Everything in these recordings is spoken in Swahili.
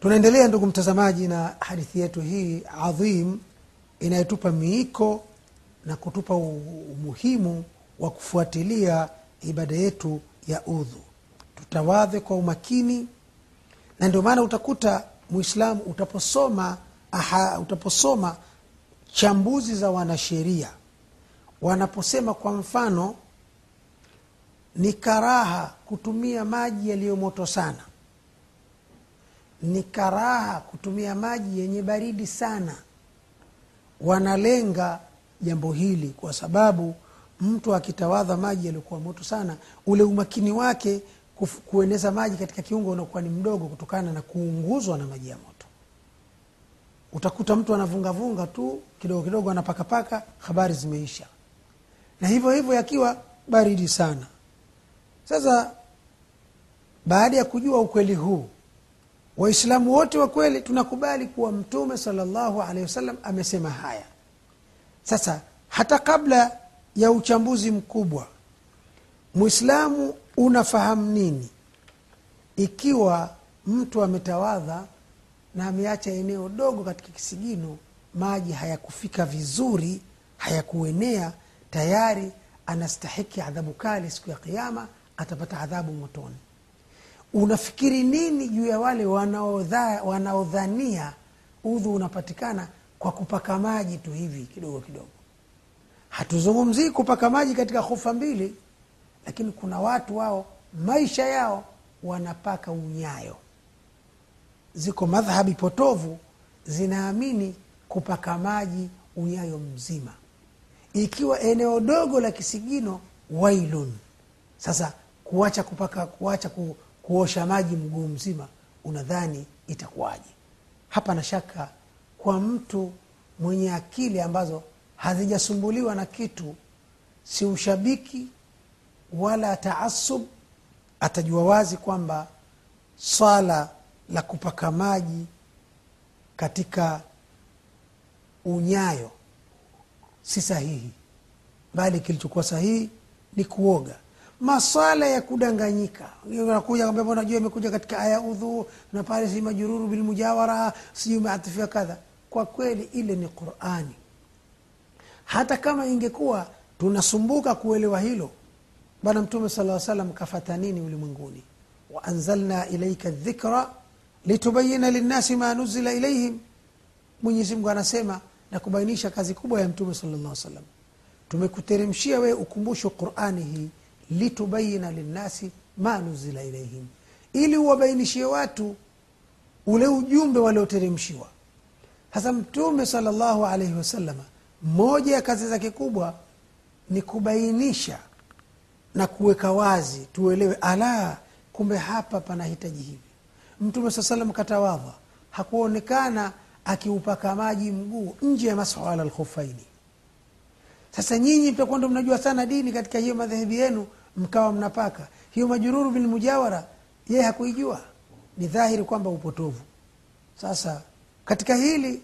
tunaendelea ndugu mtazamaji na hadithi yetu hii adhim inayotupa miiko na kutupa umuhimu wa kufuatilia ibada yetu ya udhu. Tutawadhe kwa umakini na ndio maana utakuta mwislamu utaposoma aha, utaposoma chambuzi za wanasheria wanaposema kwa mfano ni karaha kutumia maji yaliyo moto sana ni karaha kutumia maji yenye baridi sana. Wanalenga jambo hili kwa sababu mtu akitawadha maji yaliyokuwa moto sana ule umakini wake kueneza maji katika kiungo unakuwa ni mdogo kutokana na kuunguzwa na maji ya moto. Utakuta mtu anavungavunga tu kidogo kidogo anapakapaka habari zimeisha. Na hivyo hivyo yakiwa baridi sana. Sasa baada ya kujua ukweli huu waislamu wote wa kweli tunakubali kuwa mtume salllahu alehi wasallam amesema haya. Sasa hata kabla ya uchambuzi mkubwa mwislamu unafahamu nini? Ikiwa mtu ametawadha na ameacha eneo dogo katika kisigino maji hayakufika vizuri hayakuenea tayari anastahiki adhabu kali siku ya kiama atapata adhabu motoni unafikiri nini juu ya wale wanaodha- wanaodhania udhu unapatikana kwa kupaka maji tu hivi kidogo kidogo? Hatuzungumzii kupaka maji katika hufa mbili lakini kuna watu wao maisha yao wanapaka unyayo. Ziko madhhabi potovu zinaamini kupaka maji unyayo mzima. Ikiwa eneo dogo la kisigino wailun. Sasa kuacha kupaka kuacha ku, kuosha maji mguu mzima unadhani itakuwaje? Hapa na shaka kwa mtu mwenye akili ambazo hazijasumbuliwa na kitu si ushabiki wala taasub atajua wazi kwamba swala la kupaka maji katika unyayo si sahihi bali kilichokuwa sahihi ni kuoga maswala ya kudanganyika. Nakuja kwambia mbona jua imekuja katika aya udhu na pale si majururu bilmujawara sijui umeatifia kadha. Kwa kweli ile ni qurani. Hata kama ingekuwa tunasumbuka kuelewa hilo bwana mtume sala salam kafata nini ulimwenguni? Waanzalna ilaika dhikra litubayina linnasi ma nuzila ilaihim mwenyezi anasema na kubainisha kazi kubwa ya mtume sala llah salam tumekuteremshia wewe ukumbusho qurani hii litubayina linnasi ma nuzila ilaihim ili uwabainishie watu ule ujumbe walioteremshiwa. Sasa mtume salllahu alaihi wasalama moja ya kazi zake kubwa ni kubainisha na kuweka wazi tuelewe ala kumbe hapa panahitaji hivi. Mtume saa salam katawadha hakuonekana akiupaka maji mguu nje ya masala lkhufaini sasa nyinyi mtakuwa ndo mnajua sana dini katika hiyo madhehebi yenu mkawa mnapaka. Hiyo majururu bilmujawara yeye hakuijua. Ni dhahiri kwamba upotovu. Sasa katika hili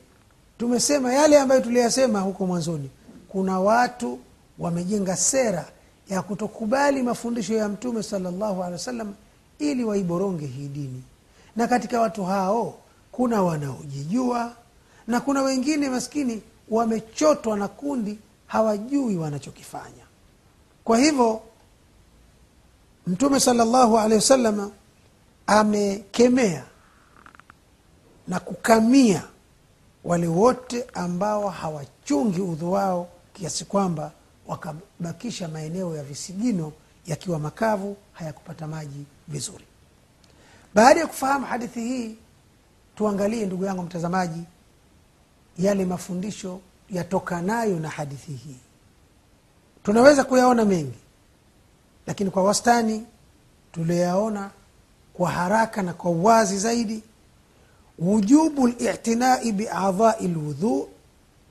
tumesema yale ambayo tuliyasema huko mwanzoni. Kuna watu wamejenga sera ya kutokubali mafundisho ya mtume salllahu alehi wasallam ili waiboronge hii dini. Na katika watu hao kuna wanaojijua na kuna wengine maskini wamechotwa na kundi hawajui wanachokifanya. Kwa hivyo mtume salllahu alehi wasalama amekemea na kukamia wale wote ambao hawachungi udhu wao kiasi kwamba wakabakisha maeneo ya visigino yakiwa makavu hayakupata maji vizuri. Baada ya kufahamu hadithi hii tuangalie ndugu yangu mtazamaji yale mafundisho yatokanayo na hadithi hii. Tunaweza kuyaona mengi lakini kwa wastani tulioyaona kwa haraka na kwa uwazi zaidi. Wujubu litinai biadhai lwudhu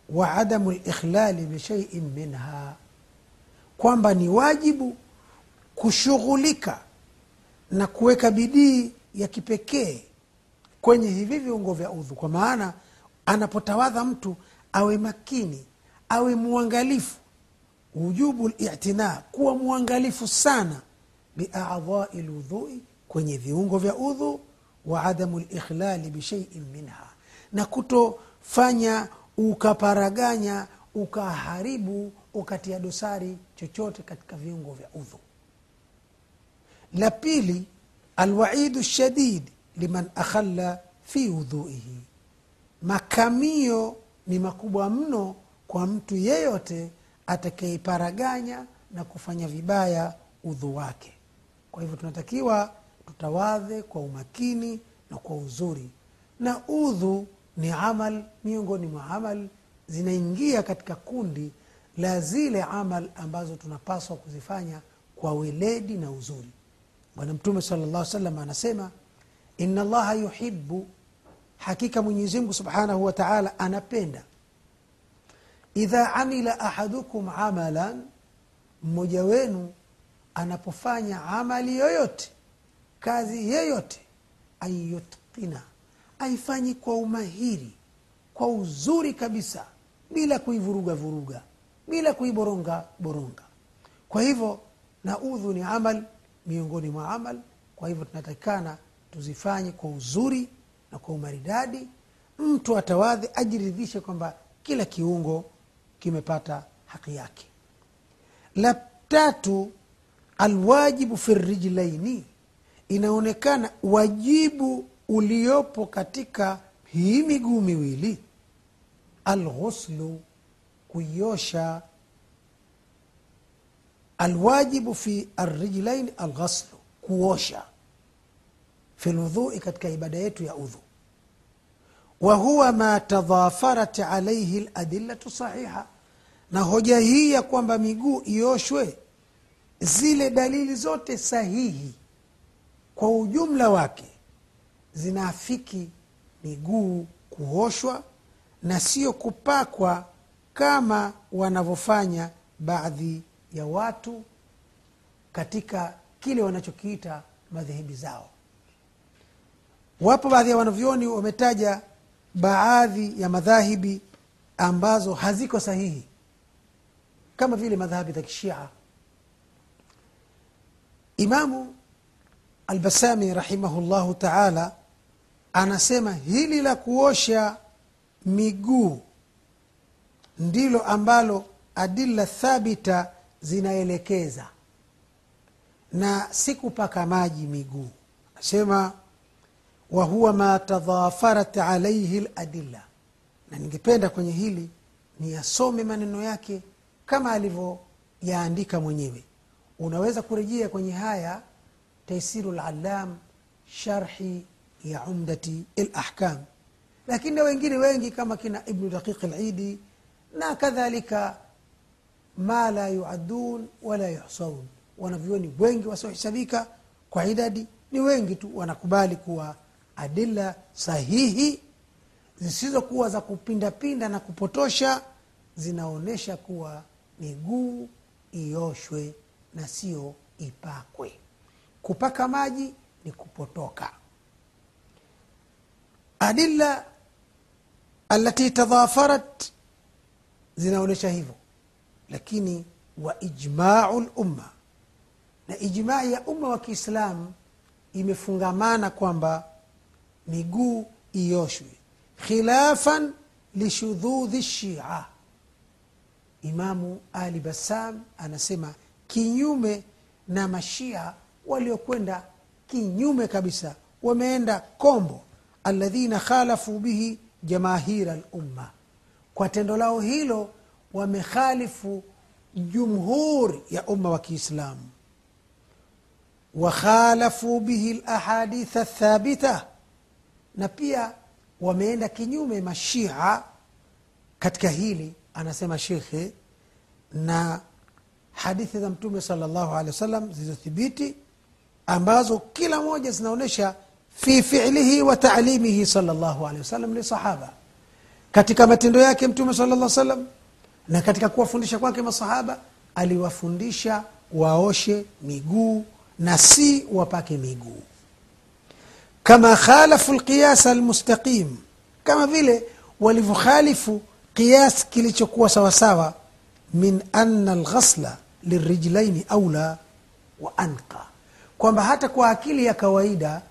wa adamu likhlali bishaiin minha. Kwamba ni wajibu kushughulika na kuweka bidii ya kipekee kwenye hivi viungo vya udhu. Kwa maana anapotawadha mtu awe makini awe mwangalifu wujubu litina kuwa mwangalifu sana. Biadhai lwudhui kwenye viungo vya udhu wa adamu likhlali bisheiin minha. Na kutofanya ukaparaganya ukaharibu ukatia dosari chochote katika viungo vya udhu. La pili alwaidu shadid liman akhalla fi udhuihi makamio ni makubwa mno kwa mtu yeyote atakayeiparaganya na kufanya vibaya udhu wake. Kwa hivyo tunatakiwa tutawadhe kwa umakini na kwa uzuri. Na udhu ni amal miongoni mwa amal zinaingia katika kundi la zile amal ambazo tunapaswa kuzifanya kwa weledi na uzuri. Bwana mtume sala llah salam anasema ina llaha yuhibu hakika mwenyezimngu subhanahu wa taala anapenda idha amila ahadukum amalan mmoja wenu anapofanya amali yoyote kazi yeyote anyutkina aifanyi kwa umahiri kwa uzuri kabisa bila kuivuruga vuruga bila kuiboronga boronga. Kwa hivyo na udhu ni amal miongoni mwa amal. Kwa hivyo tunatakikana tuzifanye kwa uzuri na kwa umaridadi. Mtu atawadhi ajiridhishe kwamba kila kiungo kimepata haki yake. La tatu alwajibu fi rijlaini. Inaonekana wajibu uliopo katika hii miguu miwili alghuslu kuiosha. Alwajibu fi arrijlain alghaslu kuosha. Fi lwudhui katika ibada yetu ya udhu wa huwa ma tadhafarat alaihi ladillatu sahiha na hoja hii ya kwamba miguu ioshwe zile dalili zote sahihi kwa ujumla wake zinaafiki miguu kuoshwa na sio kupakwa kama wanavyofanya baadhi ya watu katika kile wanachokiita madhehebi zao. Wapo baadhi ya wanavyoni wametaja baadhi ya madhahibi ambazo haziko sahihi kama vile madhahabi za kishia. Imamu albasami rahimahullahu taala anasema hili la kuosha miguu ndilo ambalo adilla thabita zinaelekeza na si kupaka maji miguu. Anasema wahuwa ma tadhafarat alaihi ladilla na ningependa kwenye hili niyasome maneno yake kama alivyoyaandika mwenyewe. Unaweza kurejea kwenye haya taisiru lalam sharhi ya umdati lahkam lakini na wengine wengi kama kina ibnu daqiq lidi na kadhalika ma la yuadun wala yuhsaun wanavyoni wengi wasiohesabika kwa idadi ni wengi tu wanakubali kuwa adila sahihi zisizokuwa za kupindapinda na kupotosha zinaonyesha kuwa miguu ioshwe na sio ipakwe. Kupaka maji ni kupotoka. Adilla alati tadhafarat zinaonyesha hivyo. Lakini wa ijmau lumma na ijmai ya umma wa kiislamu imefungamana kwamba miguu ioshwe. Khilafan lishudhudhi shia imamu ali basam anasema kinyume na mashia waliokwenda kinyume kabisa wameenda kombo. Aladhina khalafu bihi jamahira lumma kwa tendo lao hilo wamekhalifu jumhuri ya umma wa kiislamu. Wakhalafu bihi lahaditha thabita. Na pia wameenda kinyume mashia katika hili anasema shekhe na hadithi za mtume salllahu alehi wa sallam zilizothibiti ambazo kila moja zinaonyesha fi filihi wa talimihi salllahu alehi wasallam lisahaba katika matendo yake mtume sala llah salam na katika kuwafundisha kwake masahaba aliwafundisha waoshe miguu na si wapake miguu. Kama khalafu lqiyasa almustaqim kama vile walivyokhalifu qiyas kilichokuwa sawasawa min ana lghasla lirijlaini aula wa anqa. Kwamba hata kwa akili ya kawaida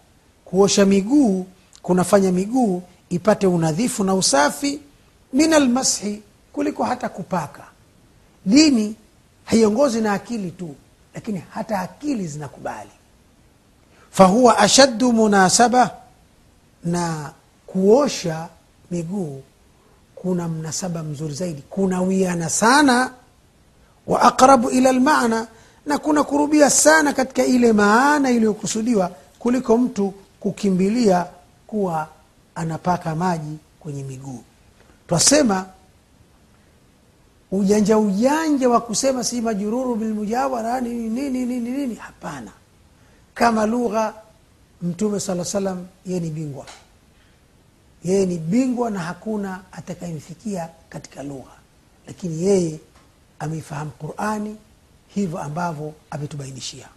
kuosha miguu kunafanya miguu ipate unadhifu na usafi min almashi kuliko hata kupaka. Dini haiongozi na akili tu lakini hata akili zinakubali. Fahuwa ashaddu munasaba na kuosha miguu kuna mnasaba mzuri zaidi kuna wiana sana wa aqrabu ila lmana na kuna kurubia sana katika ile maana iliyokusudiwa kuliko mtu kukimbilia kuwa anapaka maji kwenye miguu. Twasema ujanja ujanja wa kusema si majururu bilmujawara nini nini nini nini hapana. Kama lugha mtume saa salam yeni ni bingwa yeye ni bingwa na hakuna atakayemfikia katika lugha. Lakini yeye ameifahamu qurani hivyo ambavyo ametubainishia.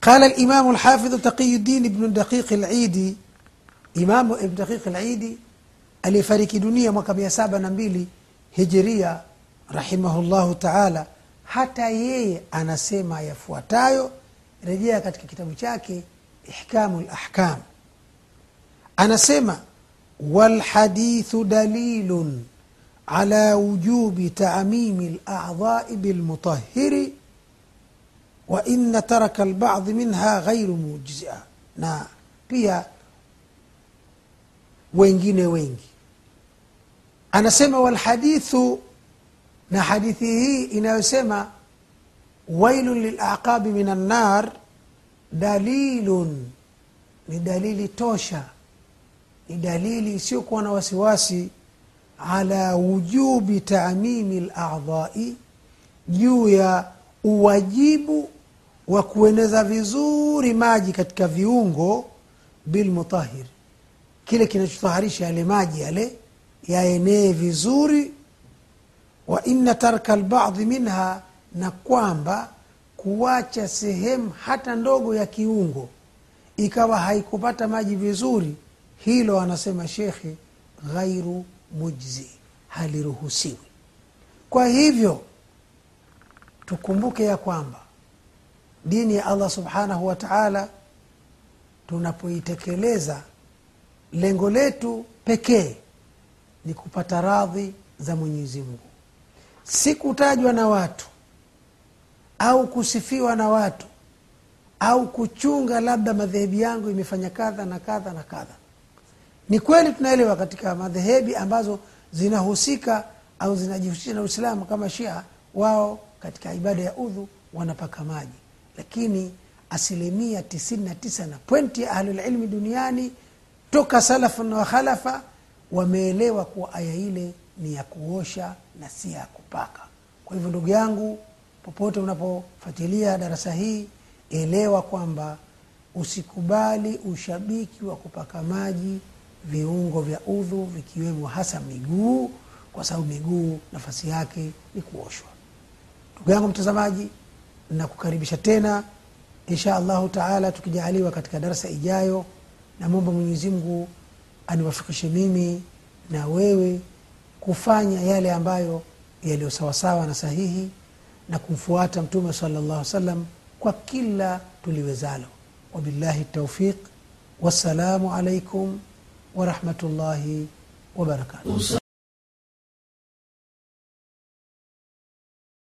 Qala limamu lhafidhu taqiyuddin ibnu daqiqi lidi imamu ibnu daqiqi lidi aliyefariki dunia mwaka mia saba na mbili hijiria rahimahullahu taala. Hata yeye anasema yafuatayo rejea katika kitabu chake ihkamu lahkam anasema walhadithu dalilun ala wujubi tamimi ladhai bilmutahiri wa ina taraka lbadhi minha ghairu mujzia na pia wengine wengi anasema walhadithu na hadithi hii inayosema wailun lilaqabi min annar dalilun ni dalili tosha ni dalili isiyokuwa na wasiwasi ala wujubi tamimi ladhai juu ya uwajibu wa kueneza vizuri maji katika viungo bilmutahir kile kinachotaharisha yale maji yale yaenee vizuri. Wa inna tarka lbadhi minha na kwamba kuwacha sehemu hata ndogo ya kiungo ikawa haikupata maji vizuri hilo anasema shekhe ghairu mujzi haliruhusiwi. Kwa hivyo tukumbuke ya kwamba dini ya allah subhanahu wa taala tunapoitekeleza lengo letu pekee ni kupata radhi za mwenyezi mungu. Si kutajwa na watu au kusifiwa na watu au kuchunga labda madhehebi yangu imefanya kadha na kadha na kadha ni kweli tunaelewa katika madhehebi ambazo zinahusika au zinajihusisha na uislamu kama shia wao katika ibada ya udhu wanapaka maji. Lakini asilimia tisini na tisa na pwenti ya ahlulilmi duniani toka salafu na wakhalafa wameelewa kuwa aya ile ni ya kuosha na si ya kupaka. Kwa hivyo ndugu yangu popote unapofuatilia darasa hii elewa kwamba usikubali ushabiki wa kupaka maji viungo vya udhu vikiwemo hasa miguu kwa sababu miguu nafasi yake ni kuoshwa. Ndugu yangu mtazamaji nakukaribisha tena insha allahu taala tukijaaliwa katika darasa ijayo. Namwomba mwenyezimngu aniwafikishe mimi na wewe kufanya yale ambayo yaliyo sawasawa na sahihi na kumfuata mtume sallallahu alaihi salam kwa kila tuliwezalo. Wabillahi taufiq wassalamu alaikum ورحمة الله وبركاته.